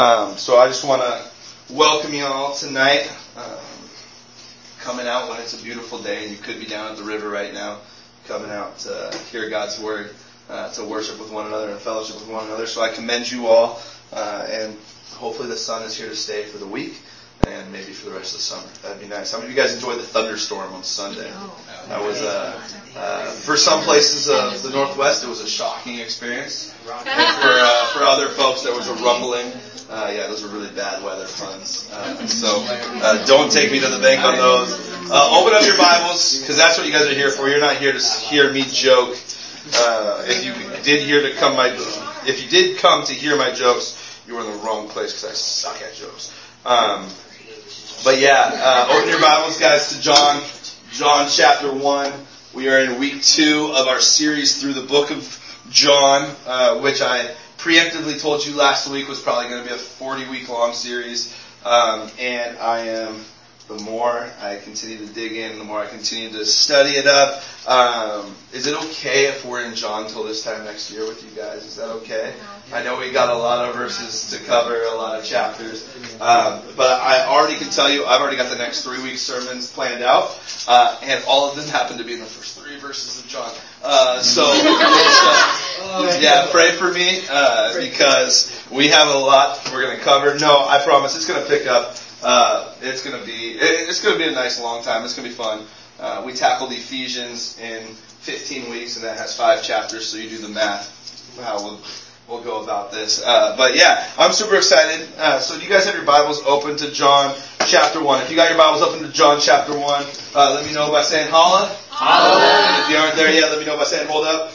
Um, so I just want to welcome you all tonight. Um, coming out when it's a beautiful day, and you could be down at the river right now, coming out to hear God's word, uh, to worship with one another and fellowship with one another. So I commend you all, uh, and hopefully the sun is here to stay for the week. And maybe for the rest of the summer. That'd be nice. How many of you guys enjoyed the thunderstorm on Sunday? That was, uh, uh, for some places of the Northwest, it was a shocking experience. And for, uh, for other folks, there was a rumbling. Uh, yeah, those were really bad weather puns. Uh, so uh, don't take me to the bank on those. Uh, open up your Bibles because that's what you guys are here for. You're not here to hear me joke. Uh, if you did hear to come my, if you did come to hear my jokes, you were in the wrong place because I suck at jokes. Um, but yeah, uh, open your Bibles, guys, to John, John chapter one. We are in week two of our series through the book of John, which I preemptively told you last week was probably going to be a 40 week long series. Um, and I am, the more I continue to dig in, the more I continue to study it up. Um, is it okay if we're in John till this time next year with you guys? Is that okay? I know we got a lot of verses to cover, a lot of chapters. Um, but I already can tell you, I've already got the next three weeks sermons planned out. Uh, and all of them happen to be in the first three verses of John. Uh, so, uh, yeah, pray for me uh, because we have a lot we're going to cover. No, I promise it's going to pick up. Uh, it's going to be it's going to be a nice long time. It's going to be fun. Uh, we tackled Ephesians in 15 weeks, and that has five chapters. So you do the math. How we'll, we'll go about this. Uh, but yeah, I'm super excited. Uh, so do you guys have your Bibles open to John chapter 1? If you got your Bibles open to John chapter 1, uh, let me know by saying holla. Holla. If you aren't there yet, let me know by saying hold up.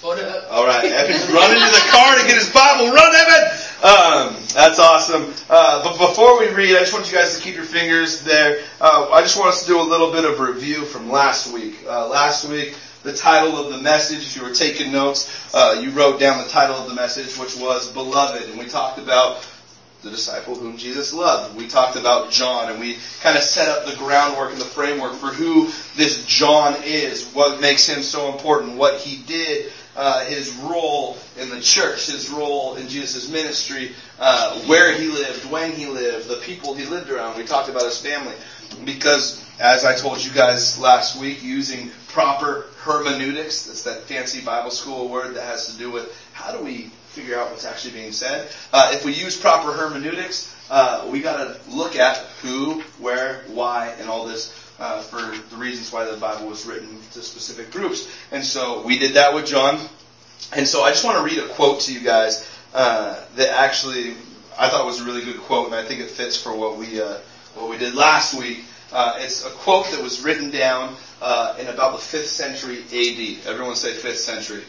Hold up. All right, Evan's running to the car to get his Bible. Run, Evan! Um, that's awesome. Uh, but before we read, I just want you guys to keep your fingers there. Uh, I just want us to do a little bit of review from last week. Uh, last week, the title of the message, if you were taking notes, uh, you wrote down the title of the message, which was Beloved. And we talked about the disciple whom Jesus loved. We talked about John and we kind of set up the groundwork and the framework for who this John is, what makes him so important, what he did, uh, his role in the church, his role in Jesus' ministry, uh, where he lived, when he lived, the people he lived around. We talked about his family because, as I told you guys last week, using proper hermeneutics, that's that fancy Bible school word that has to do with how do we figure out what's actually being said. Uh, if we use proper hermeneutics, uh, we got to look at who, where, why, and all this uh, for the reasons why the Bible was written to specific groups. And so we did that with John. And so I just want to read a quote to you guys uh, that actually I thought was a really good quote, and I think it fits for what we uh, what we did last week. Uh, it's a quote that was written down uh, in about the fifth century A.D. Everyone say fifth century.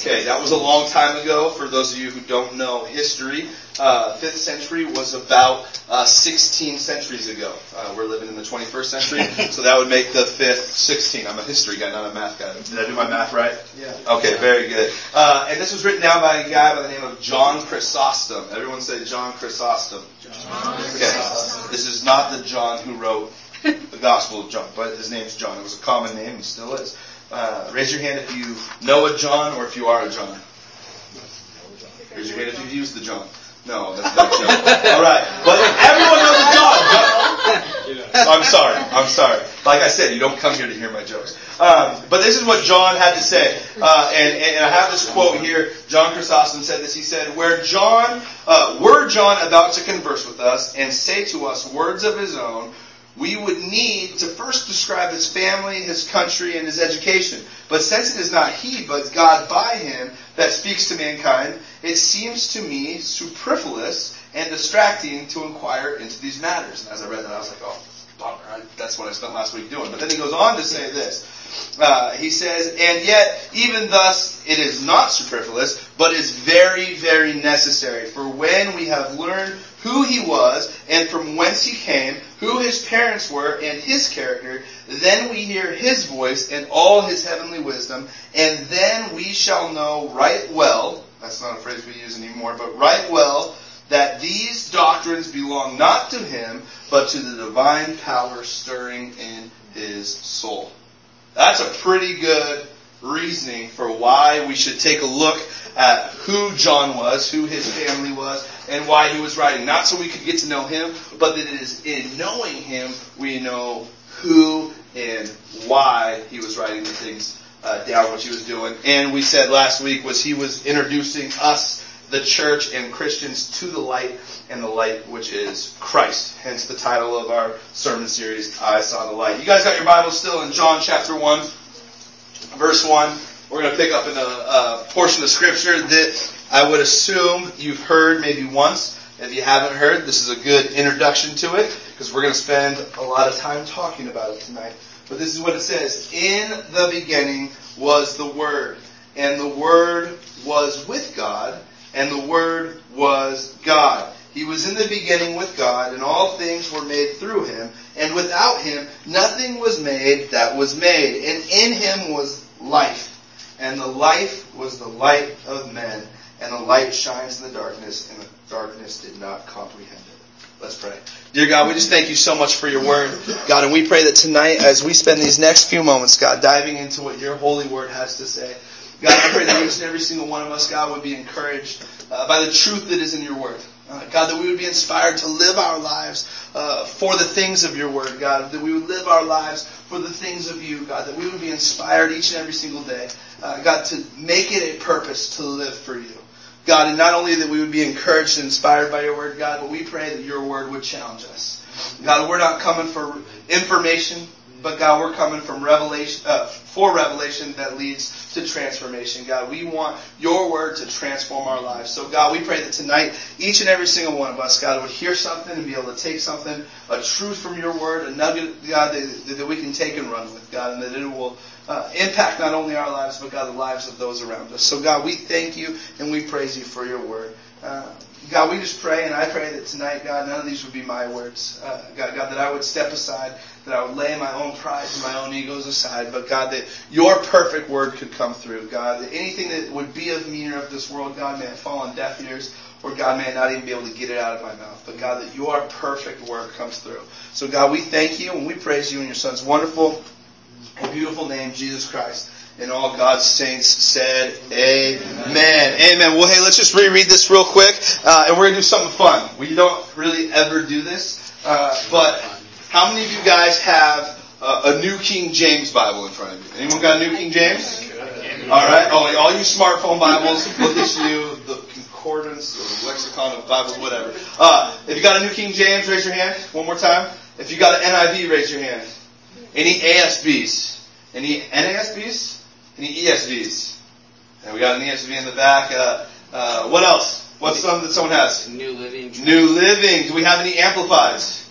Okay, that was a long time ago. For those of you who don't know history, uh, fifth century was about uh, 16 centuries ago. Uh, we're living in the 21st century, so that would make the fifth 16. I'm a history guy, not a math guy. Did I do my math right? Yeah. Okay, very good. Uh, and this was written down by a guy by the name of John Chrysostom. Everyone say John Chrysostom. John. Okay, this is not the John who wrote the Gospel of John, but his name's John. It was a common name, and still is. Uh, raise your hand if you know a John or if you are a John. Raise your hand if you've used the John. No, that's not John. All right, but everyone knows a John. I'm sorry. I'm sorry. Like I said, you don't come here to hear my jokes. Um, but this is what John had to say, uh, and, and I have this quote here. John Chrysostom said this. He said, "Where John, uh, were John about to converse with us and say to us words of his own." We would need to first describe his family, his country, and his education. But since it is not he, but God by him that speaks to mankind, it seems to me superfluous and distracting to inquire into these matters. And as I read that, I was like, oh, bummer. I, that's what I spent last week doing. But then he goes on to say this. Uh, he says, and yet, even thus, it is not superfluous, but is very, very necessary. For when we have learned who he was, and from whence he came, who his parents were, and his character, then we hear his voice and all his heavenly wisdom, and then we shall know right well, that's not a phrase we use anymore, but right well, that these doctrines belong not to him, but to the divine power stirring in his soul. That's a pretty good reasoning for why we should take a look at who John was, who his family was, and why he was writing. Not so we could get to know him, but that it is in knowing him we know who and why he was writing the things uh, down, what he was doing. And we said last week was he was introducing us, the church and Christians, to the light and the light which is Christ. Hence the title of our sermon series, I Saw the Light. You guys got your Bibles still in John chapter 1, verse 1. We're going to pick up in a, a portion of scripture that I would assume you've heard maybe once. If you haven't heard, this is a good introduction to it because we're going to spend a lot of time talking about it tonight. But this is what it says. In the beginning was the Word, and the Word was with God, and the Word was God. He was in the beginning with God, and all things were made through him, and without him nothing was made that was made. And in him was life, and the life was the light of men, and the light shines in the darkness, and the darkness did not comprehend it. Let's pray. Dear God, we just thank you so much for your word, God, and we pray that tonight, as we spend these next few moments, God, diving into what your holy word has to say, God, I pray that each and every single one of us, God, would be encouraged uh, by the truth that is in your word. Uh, God, that we would be inspired to live our lives uh, for the things of your word, God. That we would live our lives for the things of you, God. That we would be inspired each and every single day, uh, God, to make it a purpose to live for you. God, and not only that we would be encouraged and inspired by your word, God, but we pray that your word would challenge us. God, we're not coming for information, but God, we're coming from revelation, uh, for revelation that leads to transformation. God, we want your word to transform our lives. So God, we pray that tonight, each and every single one of us, God, would hear something and be able to take something, a truth from your word, a nugget, God, that, that we can take and run with, God, and that it will uh, impact not only our lives, but God, the lives of those around us. So God, we thank you and we praise you for your word. Uh, God, we just pray, and I pray that tonight, God, none of these would be my words. Uh, God, God, that I would step aside, that I would lay my own pride and my own egos aside, but God, that your perfect word could come through. God, that anything that would be of me or of this world, God, may it fall on deaf ears, or God, may I not even be able to get it out of my mouth. But God, that your perfect word comes through. So God, we thank you and we praise you in your son's wonderful and beautiful name, Jesus Christ. And all God's saints said, Amen. Amen. Well, hey, let's just reread this real quick, uh, and we're gonna do something fun. We don't really ever do this, uh, but how many of you guys have uh, a New King James Bible in front of you? Anyone got a New King James? All right. Oh, all you smartphone Bibles, look at you. The concordance or the lexicon of Bible, whatever. Uh, if you got a New King James, raise your hand. One more time. If you got an NIV, raise your hand. Any ASBs? Any NASBs? Any ESVs? And we got an ESV in the back. Uh, uh, what else? What's some that someone has? New Living. New Living. Do we have any amplifieds?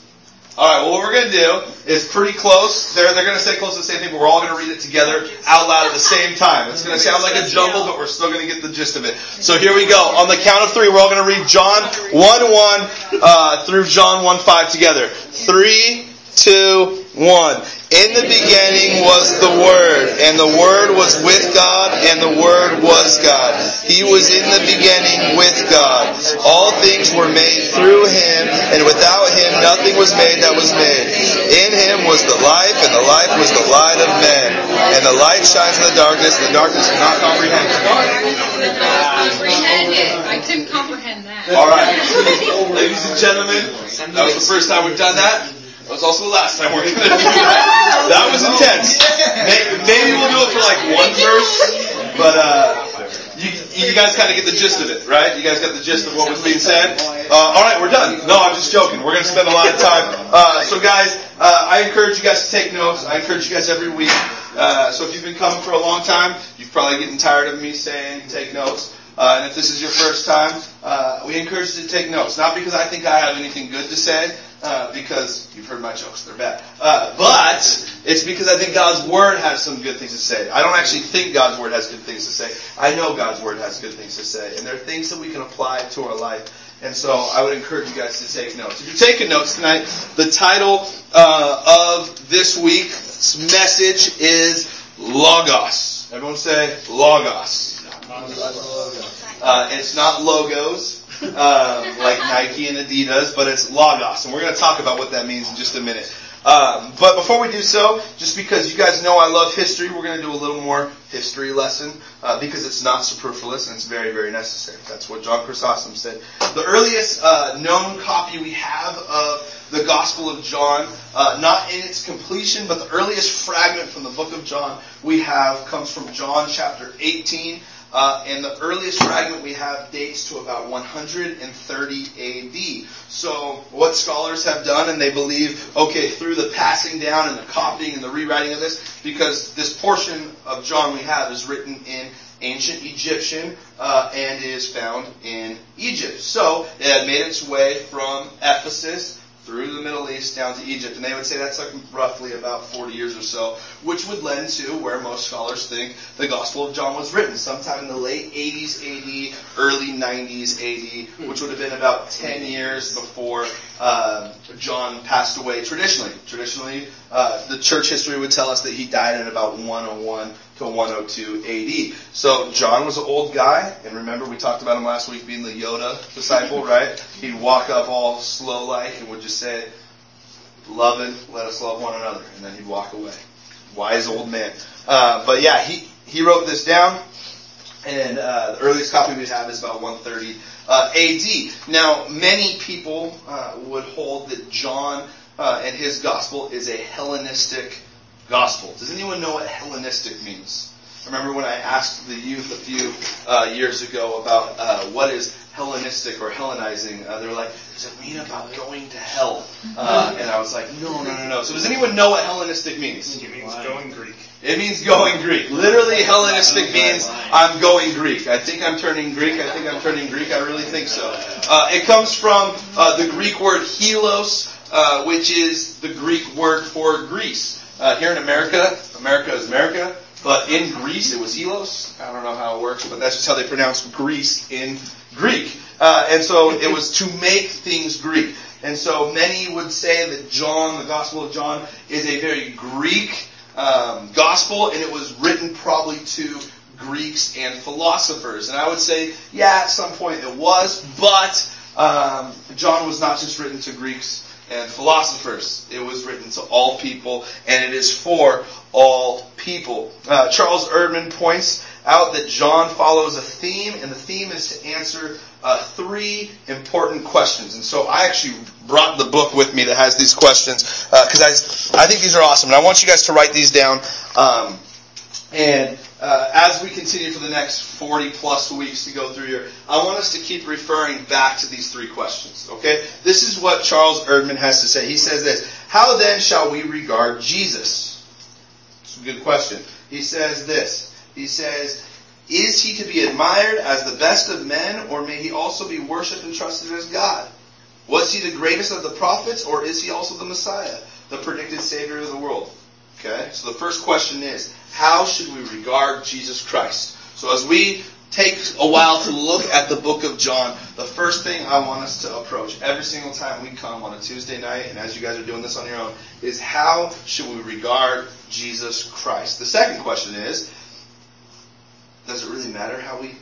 All right. Well, what we're going to do is pretty close. They're they're going to say close to the same thing, but we're all going to read it together out loud at the same time. It's going to sound like a jumble, but we're still going to get the gist of it. So here we go. On the count of three, we're all going to read John one one uh, through John one five together. Three, two, one. In the beginning was the Word, and the Word was with God, and the Word was God. He was in the beginning with God. All things were made through Him, and without Him nothing was made that was made. In Him was the life, and the life was the light of men. And the light shines in the darkness, and the darkness cannot comprehend it. comprehend it. I couldn't comprehend that. All right. Ladies and gentlemen, that was the first time we've done that. That was also the last time we're going to do that. That was intense. Maybe we'll do it for like one verse, but uh, you, you guys kind of get the gist of it, right? You guys got the gist of what was being said. Uh, all right, we're done. No, I'm just joking. We're going to spend a lot of time. Uh, so, guys, uh, I encourage you guys to take notes. I encourage you guys every week. Uh, so, if you've been coming for a long time, you're probably getting tired of me saying take notes. Uh, and if this is your first time, uh, we encourage you to take notes. Not because I think I have anything good to say, uh, because you've heard my jokes, they're bad. Uh, but it's because I think God's Word has some good things to say. I don't actually think God's Word has good things to say. I know God's Word has good things to say. And there are things that we can apply to our life. And so I would encourage you guys to take notes. If you're taking notes tonight, the title uh, of this week's message is Logos. Everyone say Logos. Uh, it's not logos uh, like Nike and Adidas, but it's Logos, and we're going to talk about what that means in just a minute. Um, but before we do so, just because you guys know I love history, we're going to do a little more history lesson uh, because it's not superfluous and it's very, very necessary. That's what John Chrysostom said. The earliest uh, known copy we have of the Gospel of John, uh, not in its completion, but the earliest fragment from the book of John we have comes from John chapter 18. Uh, and the earliest fragment we have dates to about 130 AD. So what scholars have done, and they believe, okay, through the passing down and the copying and the rewriting of this, because this portion of John we have is written in ancient Egyptian uh, and is found in Egypt. So it had made its way from Ephesus through the Middle East down to Egypt. And they would say that's like roughly about 40 years or so, which would lend to where most scholars think the Gospel of John was written, sometime in the late 80s AD, early 90s AD, which would have been about 10 years before uh, John passed away traditionally. Traditionally, uh, the church history would tell us that he died at about 101 to 102 AD. So John was an old guy, and remember we talked about him last week being the Yoda disciple, right? He'd walk up all slow like and would just say, "Loving, let us love one another," and then he'd walk away. Wise old man. Uh, but yeah, he he wrote this down, and uh, the earliest copy we have is about 130 uh, AD. Now, many people uh, would hold that John uh, and his gospel is a Hellenistic gospel. Does anyone know what Hellenistic means? remember when I asked the youth a few uh, years ago about uh, what is Hellenistic or Hellenizing. Uh, they're like, does it mean about going to hell? Uh, and I was like, no, no, no, no. So does anyone know what Hellenistic means? It means going Greek. It means going Greek. Literally, Hellenistic means I'm going Greek. I think I'm turning Greek. I think I'm turning Greek. I really think so. Uh, it comes from uh, the Greek word helos, uh, which is the Greek word for Greece. Uh, here in America, America is America, but in Greece it was helos. I don't know how it works, but that's just how they pronounce Greece in Greek. Uh, and so it was to make things Greek. And so many would say that John, the Gospel of John, is a very Greek um, gospel, and it was written probably to Greeks and philosophers. And I would say, yeah, at some point it was, but um, John was not just written to Greeks and philosophers. It was written to all people, and it is for all people. Uh, Charles Erdman points out that John follows a theme, and the theme is to answer uh, three important questions. And so I actually brought the book with me that has these questions because uh, I I think these are awesome, and I want you guys to write these down. Um, and uh, as we continue for the next 40 plus weeks to go through here, I want us to keep referring back to these three questions. Okay, this is what Charles Erdman has to say. He says this: How then shall we regard Jesus? It's a good question. He says this. He says, Is he to be admired as the best of men, or may he also be worshipped and trusted as God? Was he the greatest of the prophets, or is he also the Messiah, the predicted Savior of the world? Okay, so the first question is, how should we regard Jesus Christ? So as we take a while to look at the book of John, the first thing I want us to approach every single time we come on a Tuesday night, and as you guys are doing this on your own, is how should we regard Jesus Christ? The second question is, does it really matter how we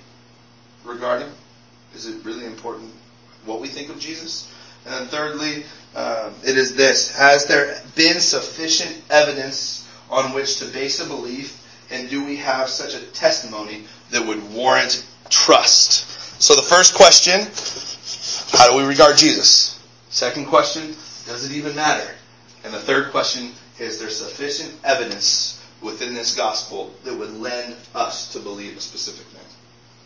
regard him? Is it really important what we think of Jesus? And thirdly, um, it is this. Has there been sufficient evidence on which to base a belief? And do we have such a testimony that would warrant trust? So the first question, how do we regard Jesus? Second question, does it even matter? And the third question, is there sufficient evidence within this gospel that would lend us to believe a specific thing?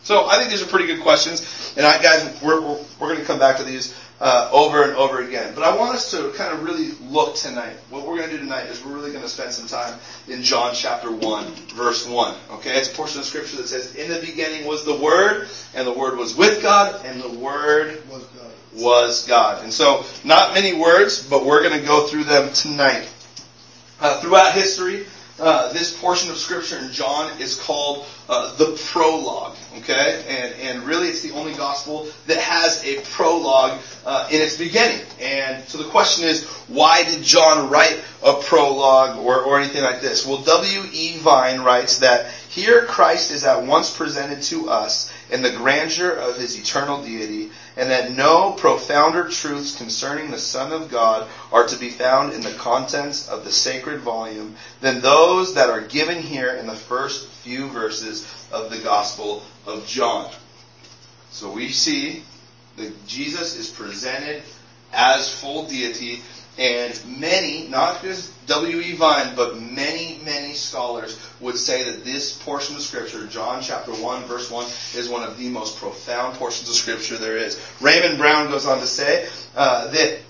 So I think these are pretty good questions. And I, guys, we're, we're, we're going to come back to these uh, over and over again. But I want us to kind of really look tonight. What we're going to do tonight is we're really going to spend some time in John chapter 1, verse 1. Okay? It's a portion of scripture that says, In the beginning was the Word, and the Word was with God, and the Word was God. Was God. And so, not many words, but we're going to go through them tonight. Uh, throughout history, uh, this portion of scripture in John is called uh, the prologue. Okay, and and really, it's the only gospel that has a prologue uh, in its beginning. And so the question is, why did John write a prologue or or anything like this? Well, W. E. Vine writes that here Christ is at once presented to us in the grandeur of his eternal deity and that no profounder truths concerning the Son of God are to be found in the contents of the sacred volume than those that are given here in the first few verses of the Gospel of John. So we see that Jesus is presented as full deity and many, not just W.E. Vine, but many, many scholars would say that this portion of Scripture, John chapter 1, verse 1, is one of the most profound portions of Scripture there is. Raymond Brown goes on to say uh, that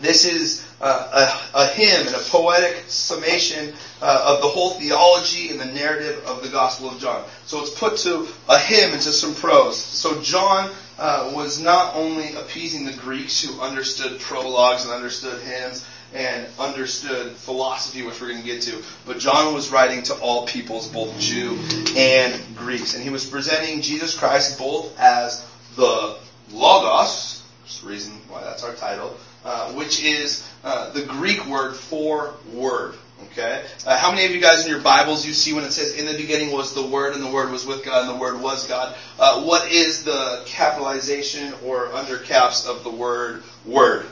this is uh, a, a, hymn and a poetic summation uh, of the whole theology and the narrative of the Gospel of John. So it's put to a hymn and to some prose. So John uh, was not only appeasing the Greeks who understood prologues and understood hymns and understood philosophy, which we're going to get to, but John was writing to all peoples, both Jew and Greeks. And he was presenting Jesus Christ both as the Logos, which is the reason why that's our title, uh, which is uh, the Greek word for word. Okay? Uh, how many of you guys in your Bibles you see when it says in the beginning was the Word and the Word was with God and the Word was God? Uh, what is the capitalization or under caps of the word Word?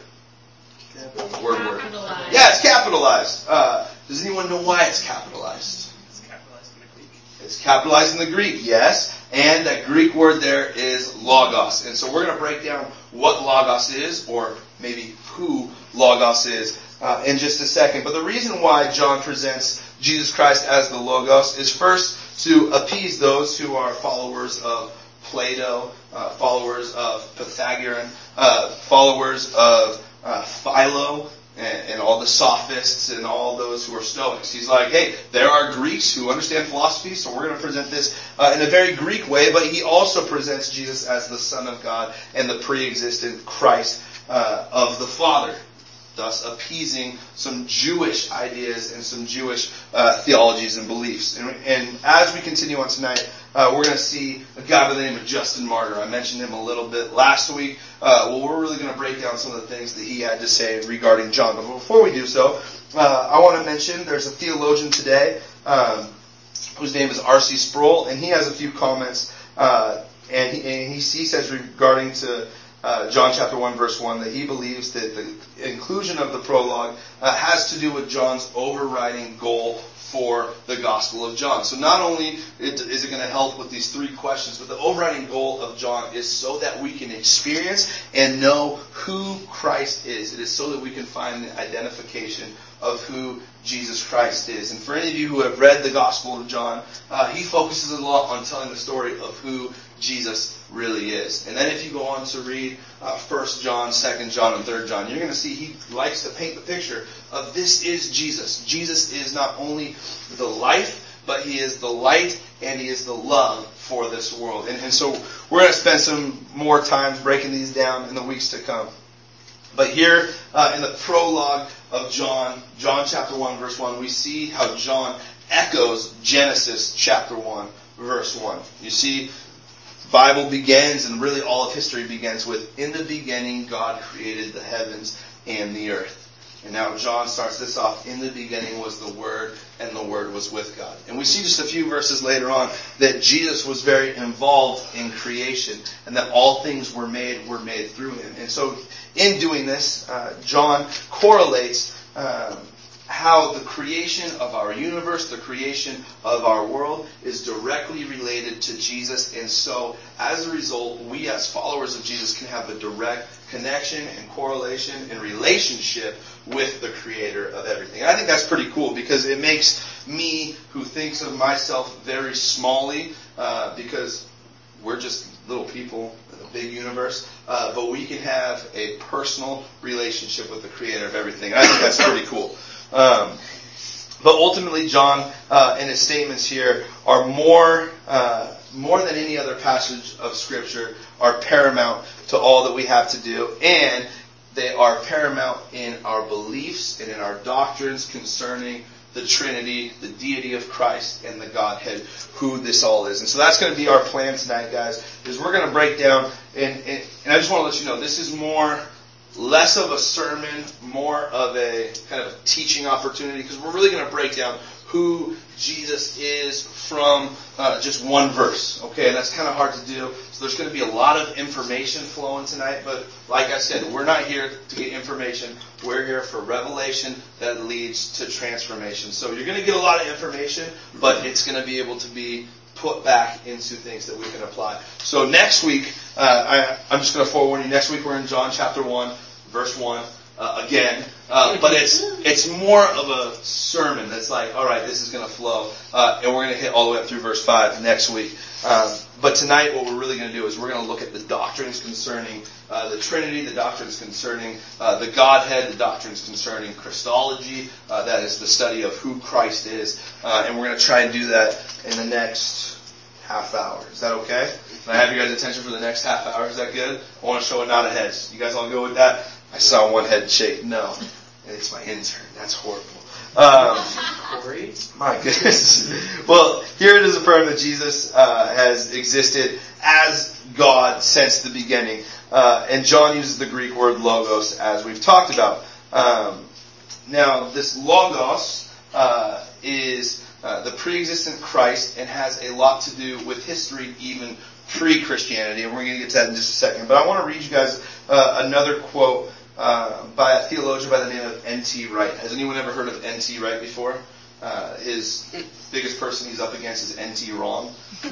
Word, word. Yeah, it's capitalized. Uh, does anyone know why it's capitalized? It's capitalized in the Greek. It's capitalized in the Greek, yes. And that Greek word there is logos. And so we're going to break down what logos is, or maybe who logos is uh, in just a second. But the reason why John presents Jesus Christ as the Logos is first to appease those who are followers of Plato, uh, followers of Pythagorean, uh, followers of uh, Philo, and, and, all the sophists and all those who are Stoics. He's like, hey, there are Greeks who understand philosophy, so we're going to present this uh, in a very Greek way, but he also presents Jesus as the Son of God and the pre-existent Christ uh, of the Father thus appeasing some Jewish ideas and some Jewish uh, theologies and beliefs. And, and, as we continue on tonight, uh, we're going to see a guy by the name of Justin Martyr. I mentioned him a little bit last week. Uh, well, we're really going to break down some of the things that he had to say regarding John. But before we do so, uh, I want to mention there's a theologian today um, whose name is R.C. Sproul, and he has a few comments. Uh, and he, and he, he says regarding to uh, John chapter 1 verse 1 that he believes that the inclusion of the prologue uh, has to do with John's overriding goal for the Gospel of John. So not only is it going to help with these three questions, but the overriding goal of John is so that we can experience and know who Christ is. It is so that we can find the identification of who Jesus Christ is. And for any of you who have read the Gospel of John, uh, he focuses a lot on telling the story of who Jesus really is. And then if you go on to read uh, 1 John, 2 John, and 3 John, you're going to see he likes to paint the picture of this is Jesus. Jesus is not only the life, but he is the light and he is the love for this world. And, and so we're going to spend some more time breaking these down in the weeks to come. But here uh, in the prologue of John, John chapter 1, verse 1, we see how John echoes Genesis chapter 1, verse 1. You see, Bible begins and really all of history begins with, in the beginning God created the heavens and the earth. And now John starts this off, in the beginning was the Word, and the Word was with God. And we see just a few verses later on that Jesus was very involved in creation, and that all things were made, were made through him. And so in doing this, uh, John correlates um, how the creation of our universe, the creation of our world, is directly related to Jesus. And so, as a result, we as followers of Jesus can have a direct connection and correlation and relationship with the creator of everything. I think that's pretty cool because it makes me, who thinks of myself very smallly, uh, because we're just little people in a big universe, uh, but we can have a personal relationship with the creator of everything. And I think that's pretty cool. Um, but ultimately, John uh, and his statements here are more uh, more than any other passage of Scripture are paramount to all that we have to do, and they are paramount in our beliefs and in our doctrines concerning the Trinity, the deity of Christ, and the Godhead, who this all is. And so that's going to be our plan tonight, guys, is we're going to break down, and, and, and I just want to let you know, this is more less of a sermon, more of a kind of teaching opportunity because we're really going to break down who Jesus is from uh, just one verse. Okay, and that's kind of hard to do. So there's going to be a lot of information flowing tonight, but like I said, we're not here to get information. We're here for revelation that leads to transformation. So you're going to get a lot of information, but it's going to be able to be put back into things that we can apply. So next week, uh, I, I'm just going to forewarn you. Next week we're in John chapter one, verse one uh, again, uh, but it's it's more of a sermon that's like, all right, this is going to flow, uh, and we're going to hit all the way up through verse five next week. Um, but tonight, what we're really going to do is we're going to look at the doctrines concerning uh, the Trinity, the doctrines concerning uh, the Godhead, the doctrines concerning Christology. That is the study of who Christ is, and we're going to try and do that in the next half hour. Is that okay? Can I have you guys' attention for the next half hour? Is that good? I want to show a nod of heads. You guys all go with that? I saw one head shake. No, it's my intern. That's horrible. Um? My goodness. well, here it is affirmed that Jesus uh, has existed as God since the beginning. Uh, and John uses the Greek word logos as we've talked about. Um, now, this logos uh, is uh, the pre-existent Christ and has a lot to do with history even pre-Christianity. And we're going to get to that in just a second. But I want to read you guys uh, another quote uh, by a theologian by the name of N.T. Wright. Has anyone ever heard of N.T. Wright before? Uh, his biggest person he's up against is N.T. Wrong. or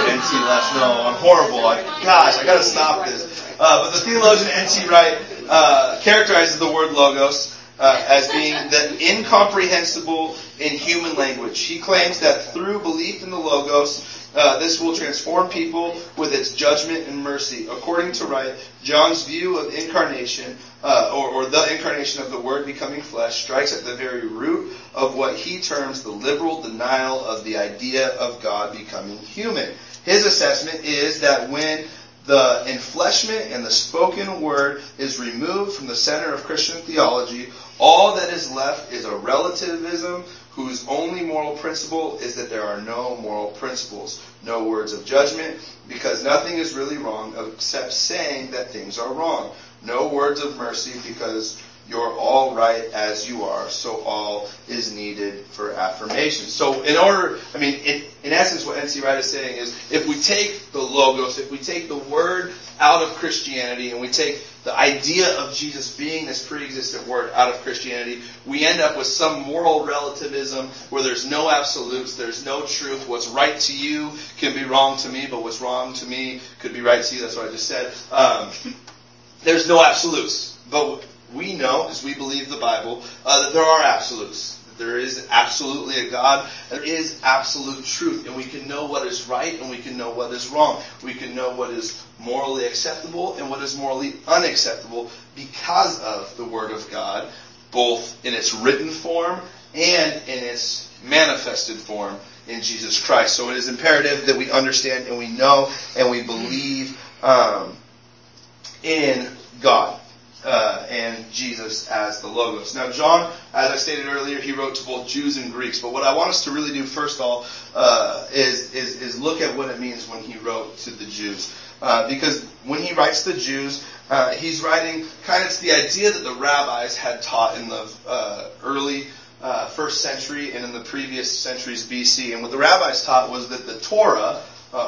N.T. Left. No, I'm horrible. I, gosh, I gotta stop this. Uh, but the theologian N.T. Wright uh, characterizes the word logos uh, as being the incomprehensible in human language. He claims that through belief in the logos, uh, this will transform people with its judgment and mercy. According to Wright, John's view of incarnation, uh, or, or, the incarnation of the Word becoming flesh, strikes at the very root of what he terms the liberal denial of the idea of God becoming human. His assessment is that when the enfleshment and the spoken word is removed from the center of Christian theology, all that is left is a relativism whose only moral principle is that there are no moral principles, no words of judgment, because nothing is really wrong except saying that things are wrong. No words of mercy because you're all right as you are, so all is needed for affirmation. So in order, I mean, in, in essence, what N.T. Wright is saying is, if we take the logos, if we take the word out of Christianity, and we take the idea of Jesus being this pre-existent word out of Christianity, we end up with some moral relativism where there's no absolutes, there's no truth. What's right to you can be wrong to me, but what's wrong to me could be right to you. That's what I just said. Um, there's no absolutes. But we know, as we believe the Bible, uh, that there are absolutes. There is absolutely a God. There is absolute truth. And we can know what is right and we can know what is wrong. We can know what is morally acceptable and what is morally unacceptable because of the Word of God, both in its written form and in its manifested form in Jesus Christ. So it is imperative that we understand and we know and we believe um, in God uh, and Jesus as the Logos. Now, John, as I stated earlier, he wrote to both Jews and Greeks. But what I want us to really do first of all uh, is, is, is look at what it means when he wrote to the Jews. Uh, because when he writes to the Jews, uh, he's writing kind of the idea that the rabbis had taught in the uh, early uh, first century and in the previous centuries BC. And what the rabbis taught was that the Torah,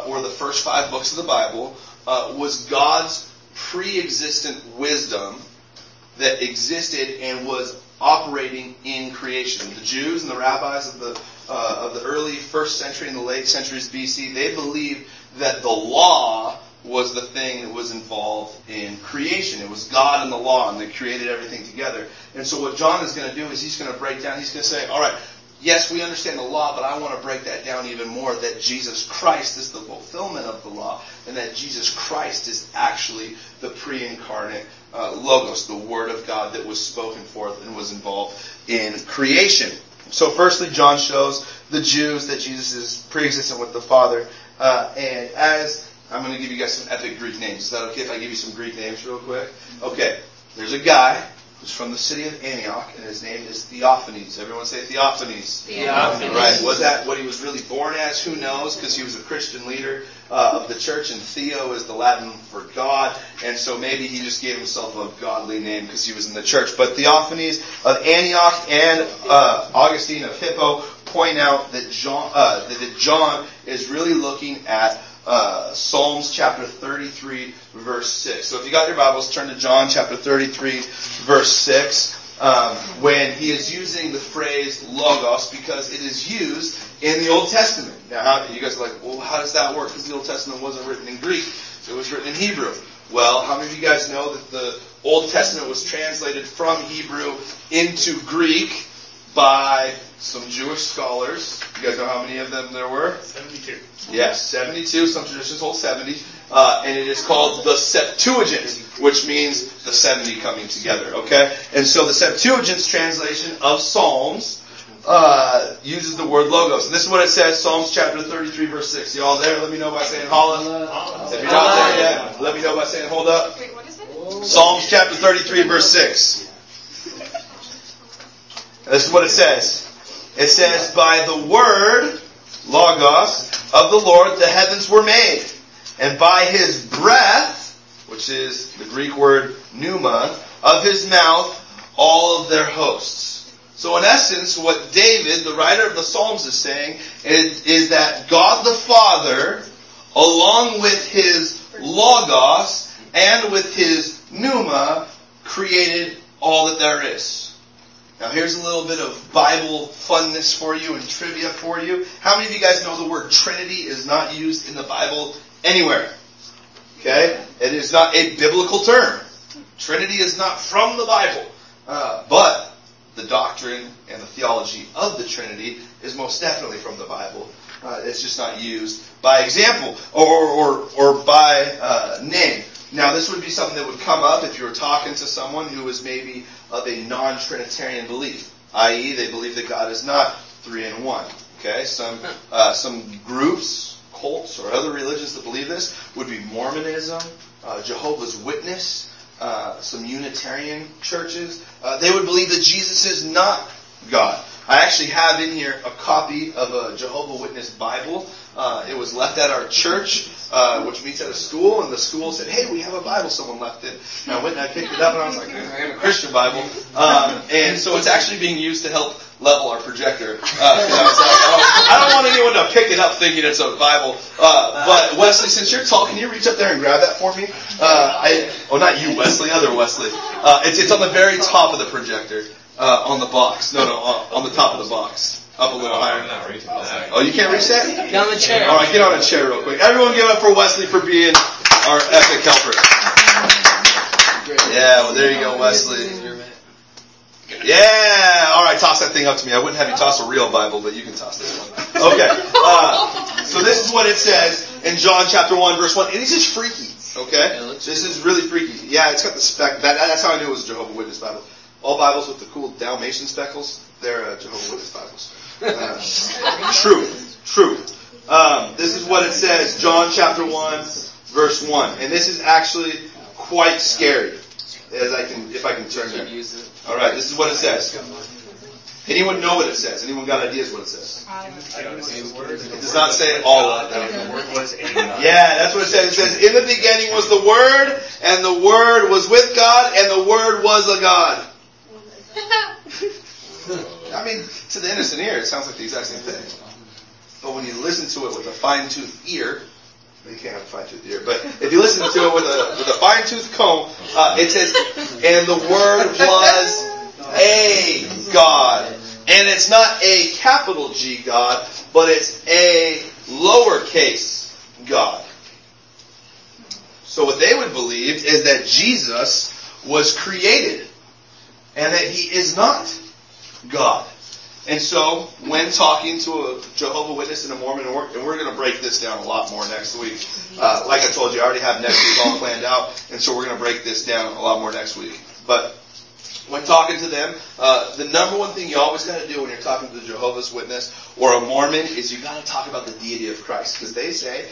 or the first five books of the Bible, was God's pre-existent wisdom that existed and was operating in creation. The Jews and the rabbis of the uh, of the early first century and the late centuries BC, they believed that the law was the thing that was involved in creation. It was God and the law, and they created everything together. And so what John is going to do is he's going to break down. He's going to say, all right, yes, we understand the law, but I want to break that down even more that Jesus Christ is the fulfillment of the law, and that Jesus Christ is actually the pre incarnate uh, Logos, the Word of God that was spoken forth and was involved in creation. So, firstly, John shows the Jews that Jesus is pre existent with the Father. Uh, and as I'm going to give you guys some epic Greek names. Is that okay if I give you some Greek names real quick? Okay. There's a guy from the city of Antioch, and his name is Theophanes. Everyone say Theophanes. Theophanes. Right. Was that what he was really born as? Who knows? Because he was a Christian leader uh, of the church, and Theo is the Latin for God, and so maybe he just gave himself a godly name because he was in the church. But Theophanes of Antioch and uh, Augustine of Hippo point out that John, uh, that John is really looking at uh, Psalms chapter 33, verse 6. So if you got your Bibles, turn to John chapter 33, verse 6, um, when he is using the phrase logos because it is used in the Old Testament. Now, how, you guys are like, well, how does that work? Because the Old Testament wasn't written in Greek, it was written in Hebrew. Well, how many of you guys know that the Old Testament was translated from Hebrew into Greek by some Jewish scholars? You guys know how many of them there were? 72. Yes, 72. Some traditions hold 70. Uh, and it is called the Septuagint, which means the 70 coming together, okay? And so the Septuagint's translation of Psalms uh, uses the word logos. And this is what it says, Psalms chapter 33, verse 6. You all there? Let me know by saying holla. If you're not there yet, let me know by saying hold up. Wait, what is it? Psalms chapter 33, verse 6. This is what it says. It says, By the word, Logos, of the Lord the heavens were made, and by his breath, which is the Greek word pneuma, of his mouth, all of their hosts. So in essence, what David, the writer of the Psalms, is saying is, is that God the Father, along with his Logos and with his pneuma, created all that there is. Now here's a little bit of Bible funness for you and trivia for you. How many of you guys know the word Trinity is not used in the Bible anywhere? Okay? It is not a biblical term. Trinity is not from the Bible. Uh, but the doctrine and the theology of the Trinity is most definitely from the Bible. Uh, it's just not used by example or, or, or by uh, name. Now, this would be something that would come up if you were talking to someone who was maybe of a non-Trinitarian belief, i.e., they believe that God is not three in one. Okay, some uh, some groups, cults, or other religions that believe this would be Mormonism, uh, Jehovah's Witness, uh, some Unitarian churches. Uh, they would believe that Jesus is not God. I actually have in here a copy of a Jehovah Witness Bible. Uh, it was left at our church, uh, which meets at a school, and the school said, "Hey, we have a Bible." Someone left it. And I went and I picked it up, and I was like, "I have a Christian Bible," um, and so it's actually being used to help level our projector. Uh, I was like, don't, I don't want anyone to pick it up thinking it's a Bible. Uh, but Wesley, since you're tall, can you reach up there and grab that for me? Uh, I, oh, not you, Wesley, other Wesley. Uh, it's it's on the very top of the projector. Uh, on the box. No, no, on, on the top of the box. Up a little higher. Oh, you can't reach that? Get on the chair. All right, get on a chair real quick. Everyone give up for Wesley for being our epic helper. Yeah, well, there you go, Wesley. Yeah, all right, toss that thing up to me. I wouldn't have you toss a real Bible, but you can toss this one. Okay, uh, so this is what it says in John chapter 1, verse 1. And this is freaky, okay? This is really freaky. Yeah, it's got the speck. That, that's how I knew it was a Jehovah Witness Bible. All Bibles with the cool Dalmatian speckles, they're uh, Jehovah Witness Bibles. Uh, truth, truth. Um, this is what it says, John chapter 1, verse 1. And this is actually quite scary. As I can, if I can turn there. All right, this is what it says. Anyone know what it says? Anyone got ideas what it says? It does not say all of them. Yeah, that's what it says. It says, in the beginning was the Word, and the Word was with God, and the Word was a God. I mean, to the innocent ear, it sounds like the exact same thing. But when you listen to it with a fine-toothed ear, you can't have a fine tooth ear, but if you listen to it with a with a fine tooth comb, uh, it says, "And the Word was a God," and it's not a capital G God, but it's a lowercase God. So what they would believe is that Jesus was created, and that he is not God. And so, when talking to a Jehovah Witness and a Mormon, and we're, going to break this down a lot more next week. Uh, like I told you, I already have next week all planned out, and so we're going to break this down a lot more next week. But when talking to them, uh, the number one thing you always got to do when you're talking to a Jehovah's Witness or a Mormon is you got to talk about the deity of Christ, because they say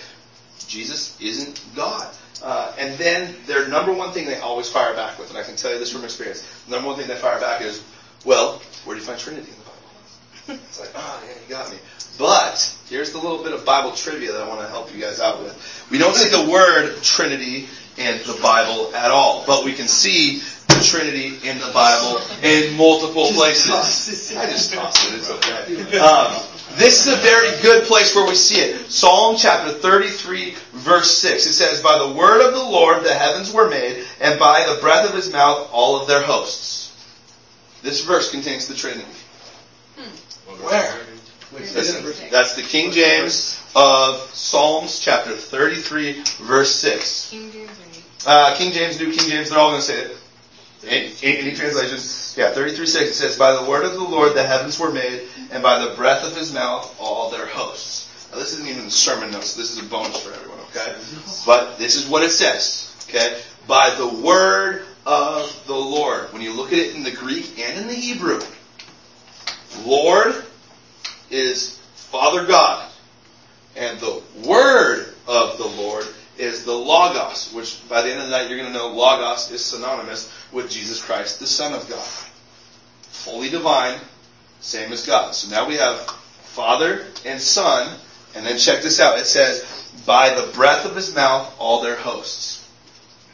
Jesus isn't God. Uh, and then their number one thing they always fire back with, and I can tell you this from experience, the number one thing they fire back is, well, where do you find Trinity in the Bible? It's like, oh, yeah, you got me. But here's the little bit of Bible trivia that I want to help you guys out with. We don't see the word Trinity in the Bible at all, but we can see the Trinity in the Bible in multiple places. I just tossed it. It's okay. Um, this is a very good place where we see it. Psalm chapter 33 verse 6. It says, By the word of the Lord the heavens were made, and by the breath of his mouth all of their hosts. This verse contains the Trinity. Where? Listen, that's the King James of Psalms chapter 33 verse 6. King James Uh, King James, New King James, they're all going to say it. Any, any translation. Yeah, 33 6. It says, By the word of the Lord the heavens were made, and by the breath of his mouth all their hosts. Now, this isn't even the sermon notes. This is a bonus for everyone, okay? But this is what it says, okay? By the word of the Lord. When you look at it in the Greek and in the Hebrew, Lord is Father God. And the word of the Lord is the Logos, which by the end of the night you're going to know Logos is synonymous with Jesus Christ, the Son of God. Fully divine, same as God. So now we have Father and Son, and then check this out. It says, by the breath of his mouth, all their hosts.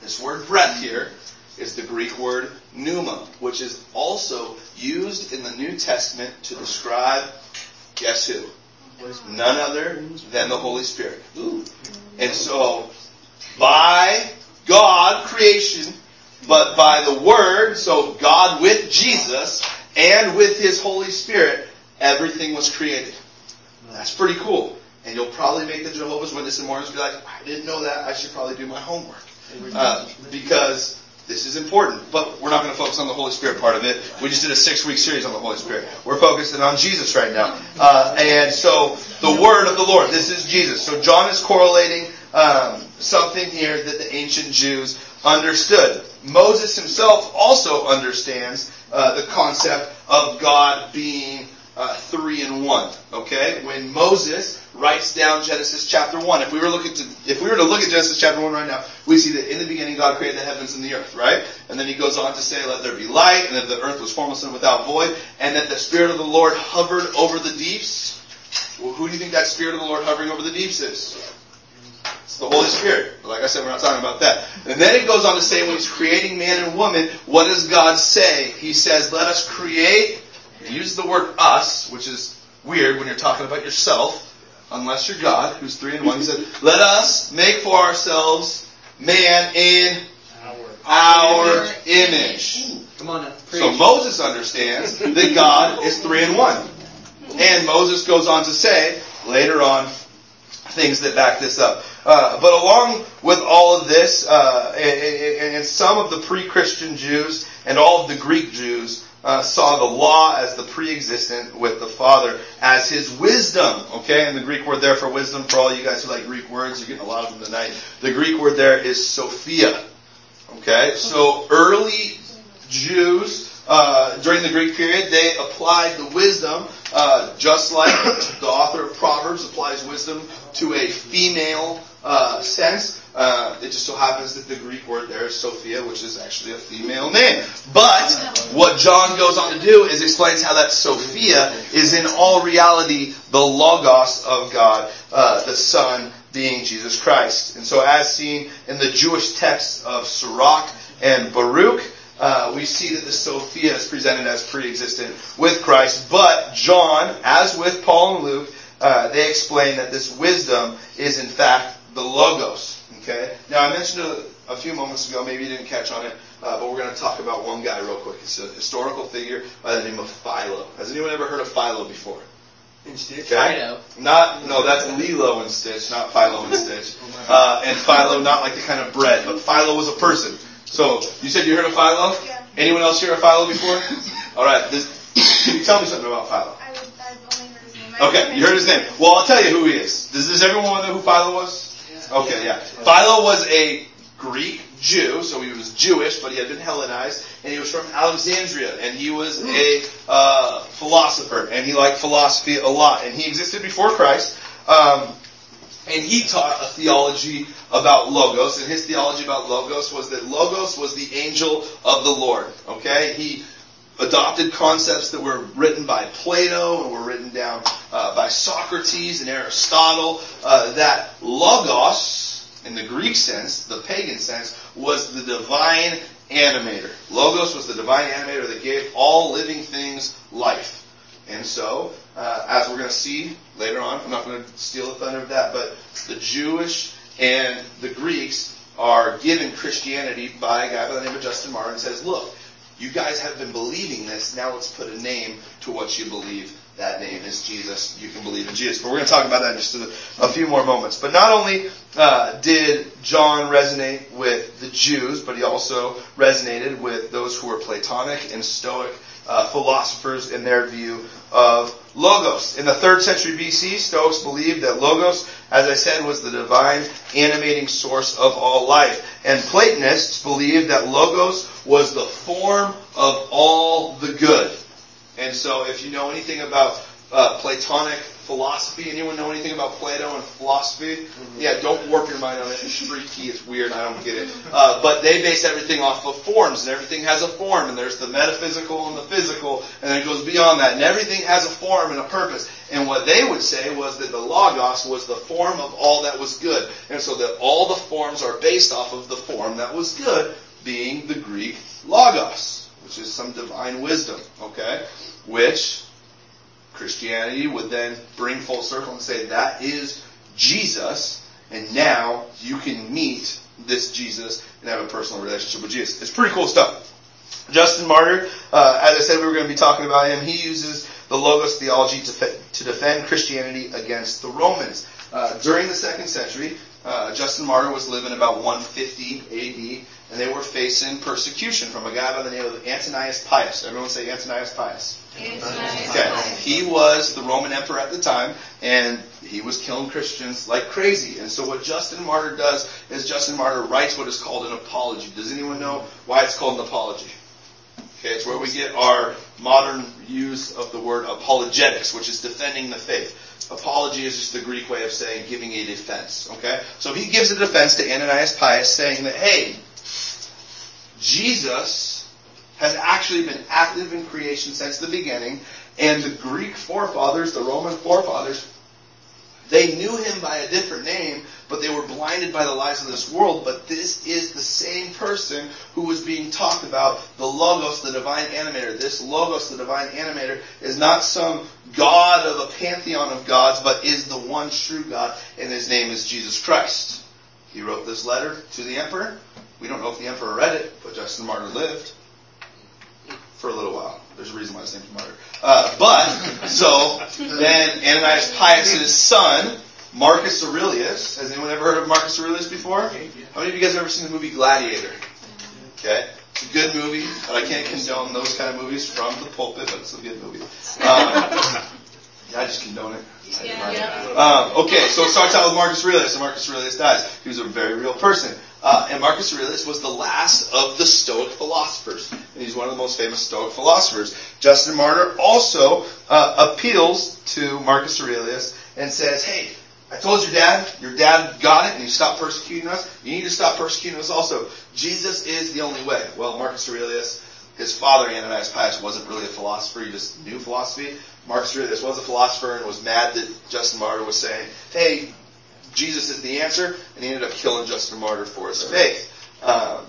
This word breath here is the Greek word pneuma, which is also used in the New Testament to describe, guess who? None other than the Holy Spirit. And so, by God, creation, but by the Word, so God with Jesus and with His Holy Spirit, everything was created. That's pretty cool. And you'll probably make the Jehovah's Witness and Mormons be like, I didn't know that. I should probably do my homework. Uh, because this is important. But we're not going to focus on the Holy Spirit part of it. We just did a six week series on the Holy Spirit. We're focusing on Jesus right now. Uh, and so the Word of the Lord, this is Jesus. So John is correlating um, something here that the ancient Jews understood. Moses himself also understands uh, the concept of God being uh, three in one. Okay, when Moses writes down Genesis chapter one, if we were looking to, if we were to look at Genesis chapter one right now, we see that in the beginning God created the heavens and the earth, right? And then he goes on to say, "Let there be light," and that the earth was formless and without void, and that the Spirit of the Lord hovered over the deeps. Well, who do you think that Spirit of the Lord hovering over the deeps is? It's the Holy Spirit. But like I said, we're not talking about that. And then it goes on to say, when he's creating man and woman, what does God say? He says, "Let us create." He uses the word "us," which is weird when you're talking about yourself, unless you're God, who's three in one. He said, "Let us make for ourselves man in our image." Come on. So Moses understands that God is three in one. And Moses goes on to say later on things that back this up. Uh, but along with all of this, uh, and, some of the pre-Christian Jews and all of the Greek Jews uh, saw the law as the pre-existent with the Father as His wisdom. Okay, and the Greek word there for wisdom, for all you guys who like Greek words, you're getting a lot of them tonight. The Greek word there is Sophia. Okay, so early Jews uh, during the Greek period, they applied the wisdom, uh, just like the author of Proverbs applies wisdom to a female uh, sense. Uh, it just so happens that the Greek word there is Sophia, which is actually a female name. But what John goes on to do is explains how that Sophia is in all reality the Logos of God, uh, the Son being Jesus Christ. And so as seen in the Jewish texts of Sirach and Baruch, uh, we see that the Sophia is presented as pre-existent with Christ, but John, as with Paul and Luke, uh, they explain that this wisdom is in fact the Logos. Okay. Now I mentioned a, a few moments ago, maybe you didn't catch on it, uh, but we're going to talk about one guy real quick. It's a historical figure by the name of Philo. Has anyone ever heard of Philo before? In Stitch. Okay. Not no, that's Lilo and Stitch, not Philo and Stitch. Uh, and Philo, not like the kind of bread, but Philo was a person. So you said you heard of Philo? Yeah. Anyone else hear of Philo before? All right. This, can you tell me something about Philo? I I've only heard his name. I Okay, you heard his name. Well, I'll tell you who he is. Does, does everyone know who Philo was? Okay, yeah. Philo was a Greek Jew, so he was Jewish, but he had been Hellenized, and he was from Alexandria, and he was a uh, philosopher, and he liked philosophy a lot, and he existed before Christ. Um, And he taught a theology about Logos, and his theology about Logos was that Logos was the angel of the Lord. Okay? He adopted concepts that were written by Plato and were written down uh, by Socrates and Aristotle, uh, that Logos, in the Greek sense, the pagan sense, was the divine animator. Logos was the divine animator that gave all living things life. And so, uh, as we're going to see later on, I'm not going to steal the thunder of that, but the Jewish and the Greeks are given Christianity by a guy by the name of Justin Martyr and says, look, you guys have been believing this, now let's put a name to what you believe. That name is Jesus. You can believe in Jesus. But we're going to talk about that in just a, a few more moments. But not only uh, did John resonate with the Jews, but he also resonated with those who were Platonic and Stoic uh, philosophers in their view of Logos. In the third century BC, Stoics believed that Logos, as I said, was the divine animating source of all life. And Platonists believed that Logos was the form of all the good. And so if you know anything about uh, Platonic philosophy, anyone know anything about Plato and philosophy? Mm-hmm. Yeah, don't warp your mind on it. It's freaky, it's weird, I don't get it. Uh, but they base everything off of forms, and everything has a form, and there's the metaphysical and the physical, and then it goes beyond that, and everything has a form and a purpose. And what they would say was that the Logos was the form of all that was good. And so that all the forms are based off of the form that was good, being the Greek Logos, which is some divine wisdom, okay? Which Christianity would then bring full circle and say that is Jesus, and now you can meet this Jesus and have a personal relationship with Jesus. It's pretty cool stuff. Justin Martyr, uh, as I said, we were going to be talking about him. He uses the Logos theology to, to defend Christianity against the Romans. Uh, during the second century, uh, Justin Martyr was living about 150 AD, and they were facing persecution from a guy by the name of Antonius Pius. Everyone say Antonius Pius. Antonius Okay. Pius. He was the Roman emperor at the time, and he was killing Christians like crazy. And so what Justin Martyr does is Justin Martyr writes what is called an apology. Does anyone know why it's called an apology? Okay, it's where we get our modern use of the word apologetics, which is defending the faith. Apology is just the Greek way of saying giving a defense. Okay? So he gives a defense to Ananias Pius saying that, hey, Jesus has actually been active in creation since the beginning, and the Greek forefathers, the Roman forefathers, they knew him by a different name, but they were blinded by the lies of this world. But this is the same person who was being talked about, the Logos, the divine animator. This Logos, the divine animator, is not some God of a pantheon of gods, but is the one true God, and his name is Jesus Christ. He wrote this letter to the emperor. We don't know if the emperor read it, but Justin Martyr lived for a little while. There's a reason why his name's Martyr. Uh, but, so, then Ananias Pius' son, Marcus Aurelius. Has anyone ever heard of Marcus Aurelius before? How many of you guys have ever seen the movie Gladiator? Okay. It's a good movie, but I can't condone those kind of movies from the pulpit, but it's a good movie. Um, yeah, I just condone it. Yeah. Um, okay, so it starts out with Marcus Aurelius, and Marcus Aurelius dies. He was a very real person. Uh, and Marcus Aurelius was the last of the Stoic philosophers. And he's one of the most famous Stoic philosophers. Justin Martyr also uh, appeals to Marcus Aurelius and says, hey, I told your dad, your dad got it and he stopped persecuting us. You need to stop persecuting us also. Jesus is the only way. Well, Marcus Aurelius, his father, Ananias Pius, wasn't really a philosopher. He just knew philosophy. Marcus Aurelius was a philosopher and was mad that Justin Martyr was saying, hey, Jesus is the answer, and he ended up killing Justin Martyr for his faith, um,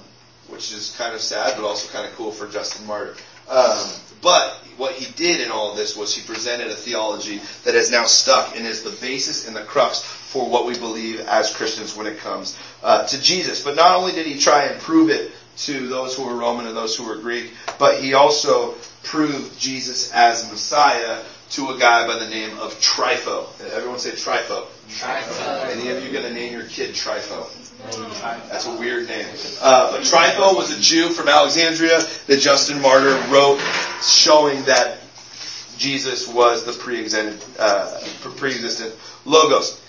which is kind of sad, but also kind of cool for Justin Martyr. Um, but what he did in all of this was he presented a theology that has now stuck and is the basis and the crux for what we believe as Christians when it comes uh, to Jesus. But not only did he try and prove it to those who were Roman and those who were Greek, but he also proved Jesus as Messiah to a guy by the name of Trypho. Everyone say Trifo. Trypho. Any of you going to name your kid Trypho? That's a weird name. Uh, but Trypho was a Jew from Alexandria that Justin Martyr wrote showing that Jesus was the pre-existent, uh, pre-existent Logos.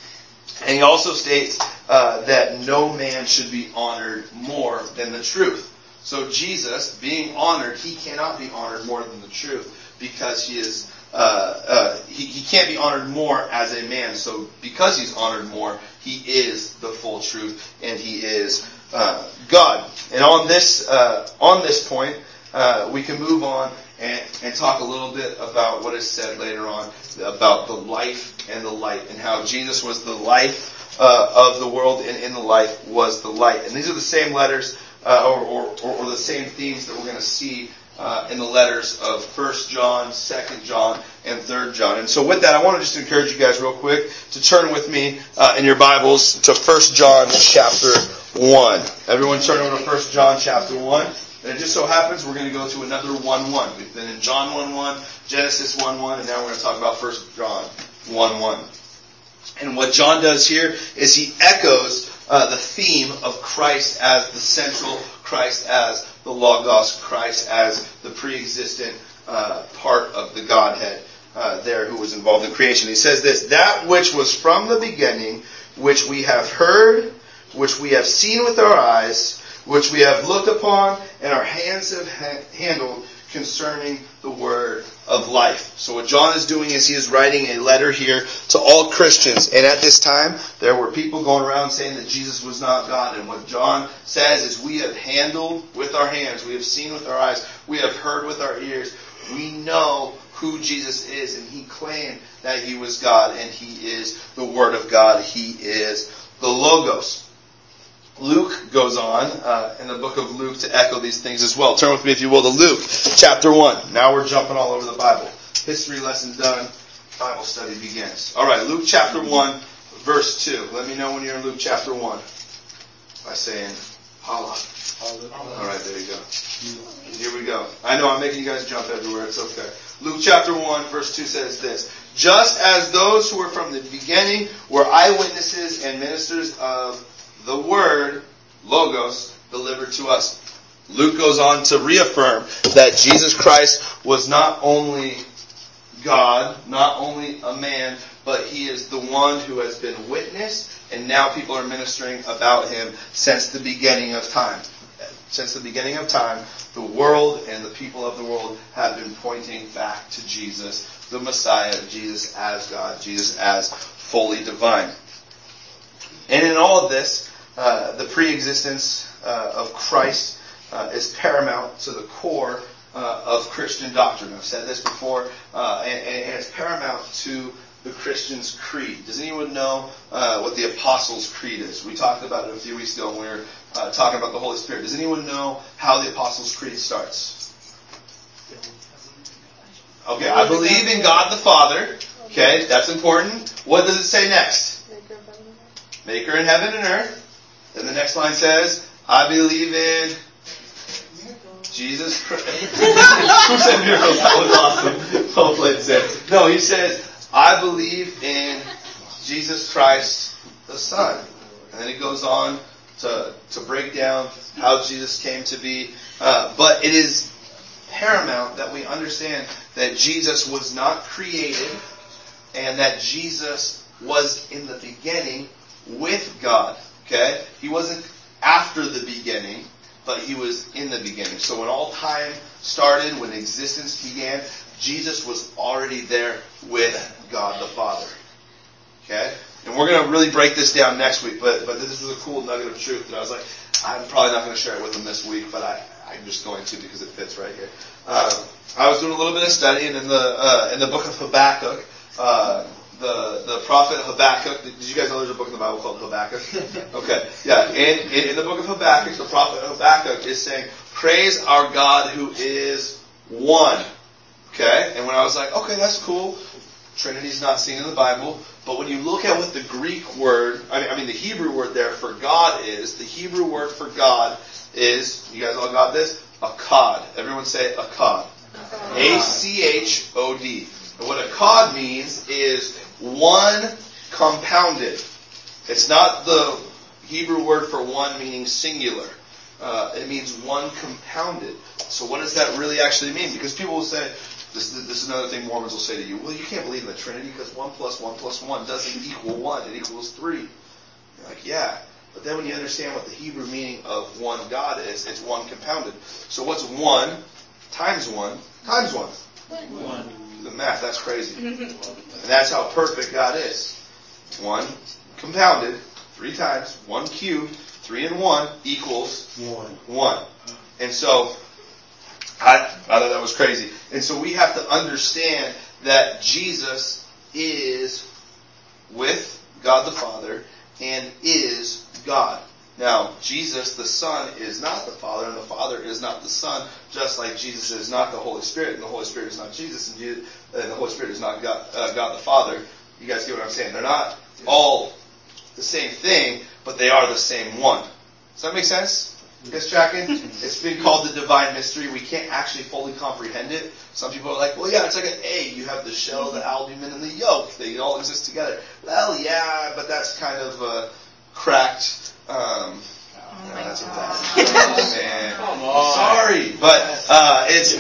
And he also states uh, that no man should be honored more than the truth. So Jesus, being honored, he cannot be honored more than the truth because he is uh, uh, he, he can't be honored more as a man. So because he's honored more, He is the full truth, and He is uh, God. And on this uh, on this point, uh, we can move on and, and talk a little bit about what is said later on about the life and the light, and how Jesus was the life uh, of the world, and in the life was the light. And these are the same letters uh, or, or, or, the same themes that we're going to see uh, in the letters of First John, Second John, and Third John. And so, with that, I want to just encourage you guys real quick to turn with me uh, in your Bibles to First John chapter one. Everyone, turn over to First John chapter one. And it just so happens we're going to go to another 1-1. We've been in John 1-1, Genesis 1-1, and now we're going to talk about First John 1-1. And what John does here is he echoes uh, the theme of Christ as the central, Christ as the Logos, Christ as the pre-existent uh, part of the Godhead uh, there who was involved in creation. He says this, that which was from the beginning, which we have heard, which we have seen with our eyes, which we have looked upon and our hands have ha- handled concerning the word of life. So what John is doing is he is writing a letter here to all Christians. And at this time, there were people going around saying that Jesus was not God. And what John says is we have handled with our hands, we have seen with our eyes, we have heard with our ears, we know who Jesus is. And he claimed that he was God and he is the Word of God. He is the Logos. Luke goes on uh, in the book of Luke to echo these things as well. Turn with me, if you will, to Luke chapter 1. Now we're jumping all over the Bible. History lesson done. Bible study begins. All right, Luke chapter 1, verse 2. Let me know when you're in Luke chapter 1 by saying holla. All right, there you go. Here we go. I know I'm making you guys jump everywhere. It's okay. Luke chapter 1, verse 2 says this. Just as those who were from the beginning were eyewitnesses and ministers of the word, logos, delivered to us. Luke goes on to reaffirm that Jesus Christ was not only God, not only a man, but he is the one who has been witnessed, and now people are ministering about him since the beginning of time. Since the beginning of time, the world and the people of the world have been pointing back to Jesus, the Messiah, Jesus as God, Jesus as fully divine. And in all of this, uh, the pre-existence uh, of Christ uh, is paramount to the core uh, of Christian doctrine. I've said this before, uh, and, and, it's paramount to the Christian's creed. Does anyone know what the Apostles' Creed is? We talked about it a few weeks ago when we were talking about the Holy Spirit. Does anyone know how the Apostles' Creed starts? Okay, I believe in God the Father. Okay, that's important. What does it say next? Maker in heaven and earth. Then the next line says, I believe in Jesus Christ. Who said miracles? That was awesome. Well played, Sam. No, he says, I believe in Jesus Christ the Son. And then he goes on to, to break down how Jesus came to be. Uh, but it is paramount that we understand that Jesus was not created and that Jesus was in the beginning with God. Okay? He wasn't after the beginning, but he was in the beginning. So when all time started, when existence began, Jesus was already there with God the Father. Okay? And we're going to really break this down next week, but, but this was a cool nugget of truth that I was like, I'm probably not going to share it with them this week, but I, I'm just going to because it fits right here. Uh, I was doing a little bit of studying in the, uh, in the book of Habakkuk. Uh, the, the prophet Habakkuk. Did you guys know there's a book in the Bible called Habakkuk? Okay. Yeah. In, in, in the book of Habakkuk, the prophet Habakkuk is saying, praise our God who is one. Okay? And when I was like, okay, that's cool. Trinity's not seen in the Bible. But when you look at what the Greek word, I mean, I mean the Hebrew word there for God is, the Hebrew word for God is, you guys all got this? echad. Everyone say echad. A-C-H-O-D. And what echad means is one compounded. It's not the Hebrew word for one meaning singular. Uh, it means one compounded. So what does that really actually mean? Because people will say, this, this is another thing Mormons will say to you, well, you can't believe in the Trinity because 1 plus 1 plus 1 doesn't equal 1. It equals 3. You're like, yeah. But then when you understand what the Hebrew meaning of one God is, it's one compounded. So what's 1 times 1 times 1? 1 the math. That's crazy. Mm-hmm. and that's how perfect God is. One compounded three times, one cubed, three and one equals One. one. And so, I, I thought that was crazy. And so we have to understand that Jesus is with God the Father and is God. Now, Jesus the Son is not the Father, and the Father is not the Son, just like Jesus is not the Holy Spirit, and the Holy Spirit is not Jesus, and, Jesus, and the Holy Spirit is not God, uh, God the Father. You guys get what I'm saying? They're not all the same thing, but they are the same one. Does that make sense? Guys tracking? it's been called the divine mystery. We can't actually fully comprehend it. Some people are like, well, yeah, it's like an egg. You have the shell, the albumin, and the yolk. They all exist together. Well, yeah, but that's kind of uh, cracked. Um, Oh no, my that's a God. bad. Man, Come on. sorry, but uh, it's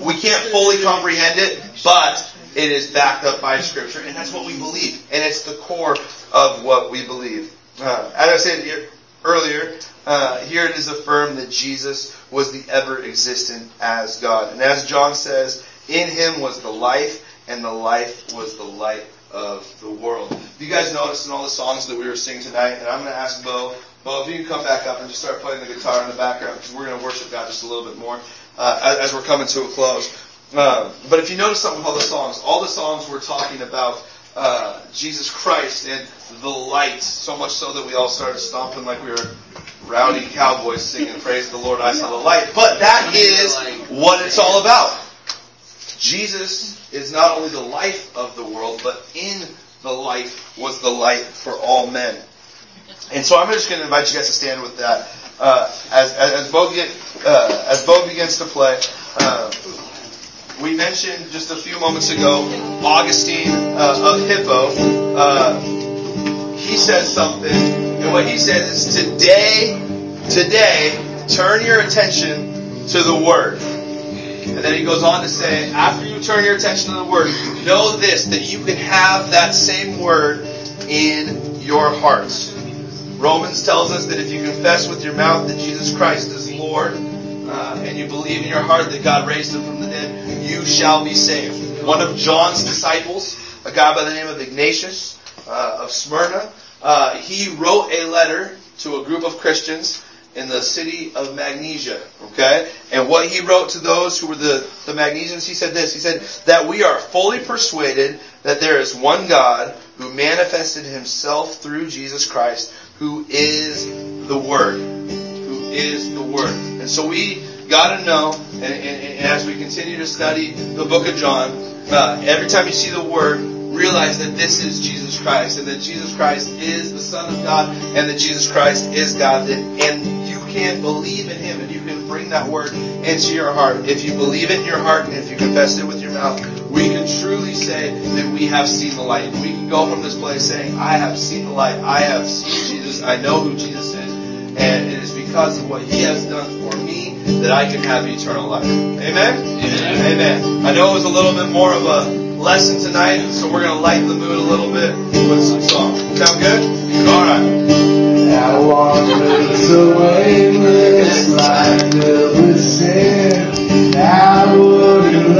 we can't fully comprehend it, but it is backed up by Scripture, and that's what we believe, and it's the core of what we believe. Uh, as I said earlier, uh, here it is affirmed that Jesus was the ever existent as God, and as John says, in Him was the life, and the life was the light of the world. You guys noticed in all the songs that we were singing tonight, and I'm going to ask Bo. Bo, if you can come back up and just start playing the guitar in the background, because we're going to worship God just a little bit more uh, as, we're coming to a close. Uh, but if you notice something with all the songs, all the songs were talking about uh, Jesus Christ and the light, so much so that we all started stomping like we were rowdy cowboys singing "Praise the Lord, I saw the light." But that is what it's all about. Jesus is not only the life of the world, but in the life was the light for all men. And so I'm just going to invite you guys to stand with that uh, as as, as Bo get, uh, as Bo begins to play. Uh, we mentioned just a few moments ago Augustine uh, of Hippo. Uh, he says something, and what he says is today, today, turn your attention to the Word. And then he goes on to say, after you turn your attention to the Word, know this, that you can have that same Word in your hearts. Romans tells us that if you confess with your mouth that Jesus Christ is Lord, uh, and you believe in your heart that God raised him from the dead, you shall be saved. One of John's disciples, a guy by the name of Ignatius uh, of Smyrna, uh, he wrote a letter to a group of Christians in the city of Magnesia. Okay? And what he wrote to those who were the, the Magnesians, he said this. He said, that we are fully persuaded that there is one God who manifested himself through Jesus Christ, who is the Word. Who is the Word. And so we gotta know, and, and, and as we continue to study the book of John, uh, every time you see the Word, realize that this is Jesus Christ, and that Jesus Christ is the Son of God, and that Jesus Christ is God, and can believe in Him, and you can bring that Word into your heart. If you believe it in your heart, and if you confess it with your mouth, we can truly say that we have seen the light. We can go from this place saying, I have seen the light, I have seen Jesus, I know who Jesus is, and it is because of what He has done for me that I can have eternal life. Amen? Amen. Amen. I know it was a little bit more of a lesson tonight, so we're going to lighten the mood a little bit with some song. Sound good? All right. I walked away with my love was. I wouldn't